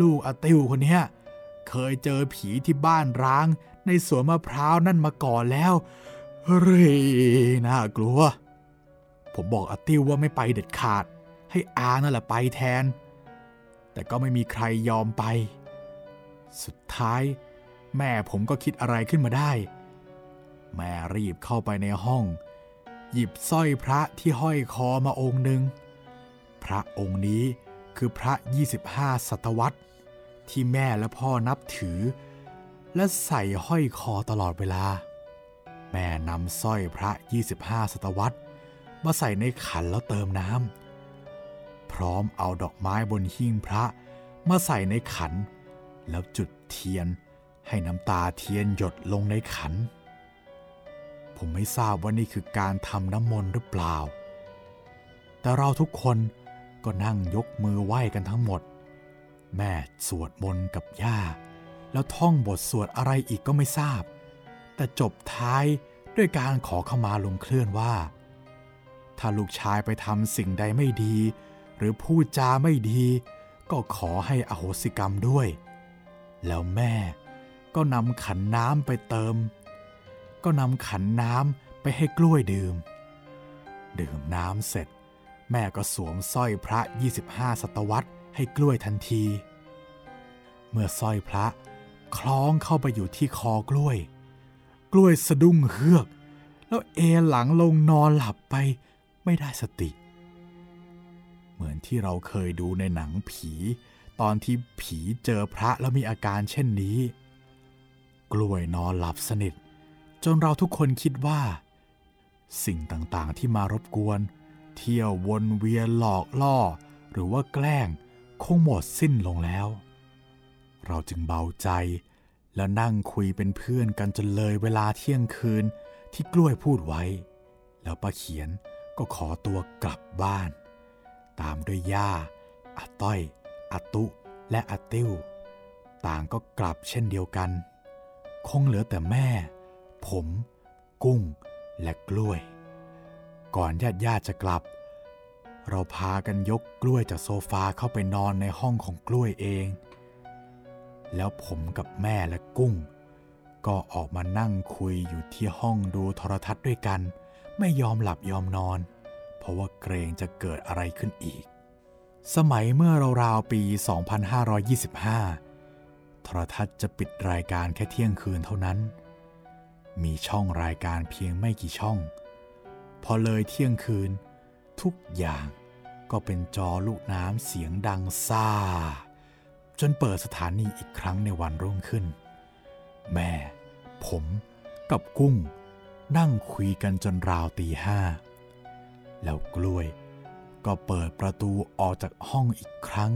ลูกอาติวคนเนี้ยเคยเจอผีที่บ้านร้าง ในสวนมะพร้าวนั่นมาก่อนแล้วเร่น่ากลัว ผมบอกอาติวว่าไม่ไปเด็ดขาด ให้อานั่นแหละไปแทน แต่ก็ไม่มีใครยอมไป สุดท้าย แม่ผมก็คิดอะไรขึ้นมาได้ แม่รีบเข้าไปในห้อง หยิบสร้อยพระที่ห้อยคอมาองค์หนึ่ง พระองค์นี้คือพระ 25 ศตวรรษ ที่แม่และพ่อนับถือ และใส่ห้อยคอตลอดเวลา แม่นำสร้อยพระ 25 ศตวรรษ มาใส่ในขันแล้วเติมน้ำพร้อมเอาดอกไม้บนหิ้งพระมาใส่ในขัน แล้วจุดเทียนให้น้ำตาเทียนหยดลงในขัน ผมไม่ทราบว่านี่คือการทำน้ำมนต์หรือเปล่า แต่เราทุกคนก็นั่งยกมือไหว้กันทั้งหมด แม่สวดมนต์กับย่า แล้วท่องบทสวดอะไรอีกก็ไม่ทราบ แต่จบท้ายด้วยการขอเข้ามาลงเคลื่อนว่า ถ้าลูกชายไปทำสิ่งใดไม่ดี หรือพูดจาไม่ดี ก็ขอให้อโหสิกรรมด้วย แล้วแม่ก็นำขันน้ำไปเติม ก็นำขันน้ำไปให้กล้วยดื่ม ดื่มน้ำเสร็จ แม่ก็สวมสร้อยพระ 25 ศตวรรษให้กล้วยทันที เมื่อสร้อยพระคล้องเข้าไปอยู่ที่คอกล้วย กล้วยสะดุ้งเฮือก แล้วเอหลังลงนอนหลับไปไม่ได้สติ เหมือนที่เราเคยดูในหนังผี ตอนที่ผีเจอพระแล้วมีอาการเช่นนี้ กล้วยนอนหลับสนิท จนเราทุกคนคิดว่า สิ่งต่างๆที่มารบกวน เที่ยววนเวียนหลอกล่อ หรือว่าแกล้งคงหมดสิ้นลงแล้ว เราจึงเบาใจ แล้วนั่งคุยเป็นเพื่อนกันจนเลยเวลาเที่ยงคืนที่กล้วยพูดไว้ แล้วป้าเขียนก็ขอตัวกลับบ้าน ตามด้วยย่าอาต้อยอาตุและอาติ้ว ต่างก็กลับเช่นเดียวกัน คงเหลือแต่แม่ ผม กุ้งและกล้วย ก่อนญาติญาติจะกลับ เราพากันยกกล้วยจากโซฟาเข้าไปนอนในห้องของกล้วยเอง แล้วผมกับแม่และกุ้ง ก็ออกมานั่งคุยอยู่ที่ห้องดูโทรทัศน์ด้วยกัน ไม่ยอมหลับยอมนอน เพราะว่าเกรงจะเกิดอะไรขึ้นอีก สมัยเมื่อราวๆปี 2525โทรทัศน์จะปิดรายการแค่เที่ยงคืนเท่านั้น มีช่องรายการเพียงไม่กี่ช่อง พอเลยเที่ยงคืน ทุกอย่างก็เป็นจอลูกน้ำเสียงดังซ่า จนเปิดสถานีอีกครั้งในวันรุ่งขึ้น แม่ ผมกับกุ้ง นั่งคุยกันจนราวตีห้า แล้วกล้วยก็เปิดประตูออกจากห้องอีกครั้ง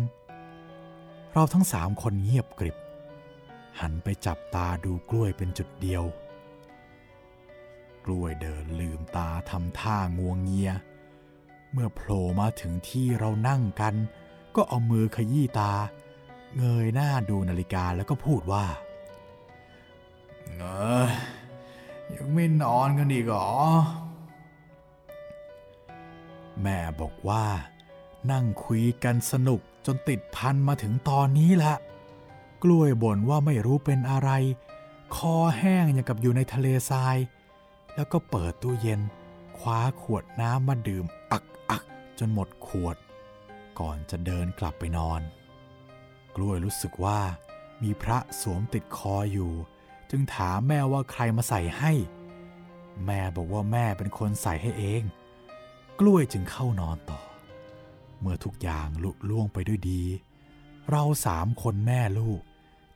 เราทั้งสามคนเงียบกริบ หันไปจับตาดูกล้วยเป็นจุดเดียว กล้วยเดินลืมตาทำท่างวงเงีย เมื่อโผล่มาถึงที่เรานั่งกัน ก็เอามือขยี้ตา เงยหน้าดูนาฬิกาแล้วก็พูดว่า เออยังไม่นอนกันอีกหรอ แม่บอกว่า นั่งคุยกันสนุกจนติดพันมาถึงตอนนี้ละ กล้วยบ่นว่าไม่รู้เป็นอะไร คอแห้งอย่างกับอยู่ในทะเลทราย แล้วก็เปิดตู้เย็น คว้าขวดน้ำมาดื่มอักอักจนหมดขวด ก่อนจะเดินกลับไปนอน กล้วยรู้สึกว่า มีพระสวมติดคออยู่ จึงถามแม่ว่าใครมาใส่ให้ แม่บอกว่าแม่เป็นคนใส่ให้เอง กล้วยจึงเข้านอนต่อ เมื่อทุกอย่างลุล่วงไปด้วยดี เราสามคนแม่ลูก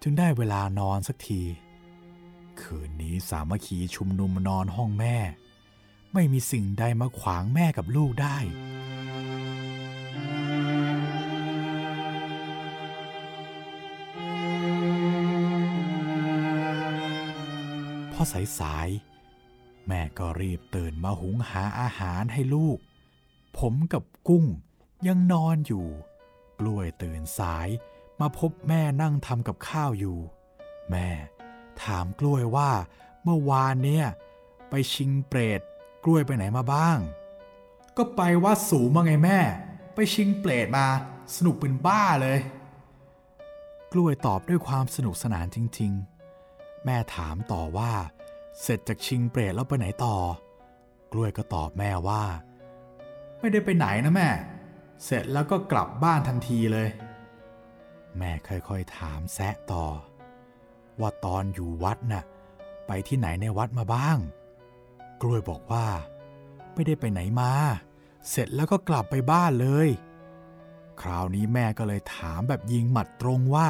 จึงได้เวลานอนสักที คืนนี้สามัคคีชุมนุมนอนห้องแม่ ไม่มีสิ่งใดมาขวางแม่กับลูกได้ พอสายๆ แม่ก็รีบตื่นมาหุงหาอาหารให้ลูก ผมกับกุ้งยังนอนอยู่ กล้วยตื่นสายมาพบแม่นั่งทำกับข้าวอยู่ แม่ ถามกล้วยว่า เมื่อวานเนี่ย ไปชิงเปรตกล้วยไปไหนมาบ้าง ก็ไปวัดสูงมาไงแม่ ไปชิงเปรตมา สนุกเป็นบ้าเลย กล้วยตอบด้วยความสนุกสนานจริง ๆ แม่ถามต่อว่า เสร็จจากชิงเปรตแล้วไปไหนต่อ กล้วยก็ตอบแม่ว่า ไม่ได้ไปไหนนะแม่ เสร็จแล้วก็กลับบ้านทันทีเลย แม่ค่อยๆถามแซะต่อ ว่าตอนอยู่วัดน่ะไปที่ไหนในวัดมาบ้าง กล้วยบอกว่า ไม่ได้ไปไหนมา เสร็จแล้วก็กลับไปบ้านเลย คราวนี้แม่ก็เลยถามแบบยิงหมัดตรงว่า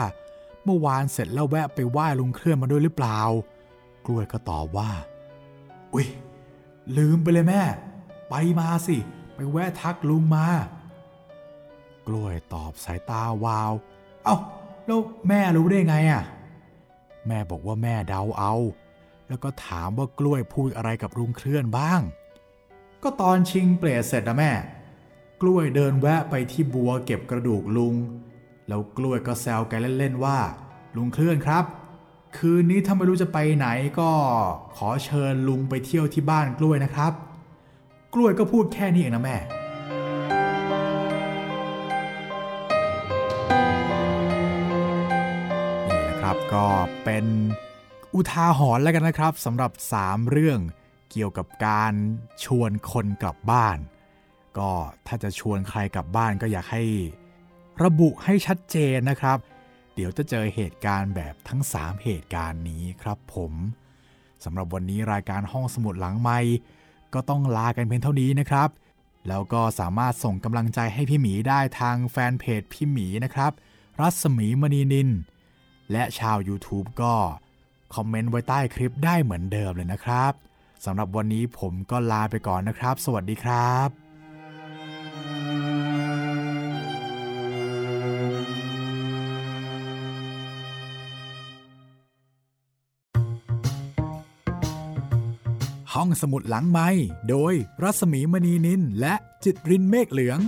เมื่อวานเสร็จแล้วแวะไปไหว้ลุงเคลื่อนมาด้วยหรือเปล่า กล้วยก็ตอบว่า อุ้ยลืมไปเลยแม่ ไปมาสิ ไปแวะทักลุงมา กล้วยตอบสายตาวาว เอ้าแล้วแม่รู้ได้ไงอะ แม่บอกว่าแม่เดาเอา แล้วก็ถามว่ากล้วยพูดอะไรกับลุงเคลื่อนบ้าง ก็ตอนชิงเปรตเสร็จนะแม่ กล้วยเดินแวะไปที่บัวเก็บกระดูกลุง แล้วกล้วยก็แซวกันเล่นๆว่า ลุงเคลื่อนครับ คืนนี้ถ้าไม่รู้จะไปไหนก็ขอเชิญลุงไปเที่ยวที่บ้านกล้วยนะครับ กล้วยก็พูดแค่นี้เองนะแม่ ก็เป็นอุทาหรณ์แล้วกันนะครับสำหรับ 3 เรื่องเกี่ยวกับการชวนคนกลับบ้าน ก็ถ้าจะชวนใครกลับบ้านก็อยากให้ระบุให้ชัดเจนนะครับ เดี๋ยวจะเจอเหตุการณ์แบบทั้ง 3 เหตุการณ์นี้ครับผมสำหรับวันนี้รายการห้องสมุดหลังไม้ก็ต้องลากันเพียงเท่านี้นะครับ แล้วก็สามารถส่งกำลังใจให้พี่หมีได้ทางแฟนเพจพี่หมีนะครับ รัศมีมณีนิน และชาว YouTube ก็คอมเมนต์ไว้ใต้คลิปได้เหมือนเดิมเลยนะครับสำหรับวันนี้ผมก็ลาไปก่อนนะครับ สวัสดีครับห้องสมุดหลังไม้โดยรัศมีมณีนินและจิตรินเมฆเหลือง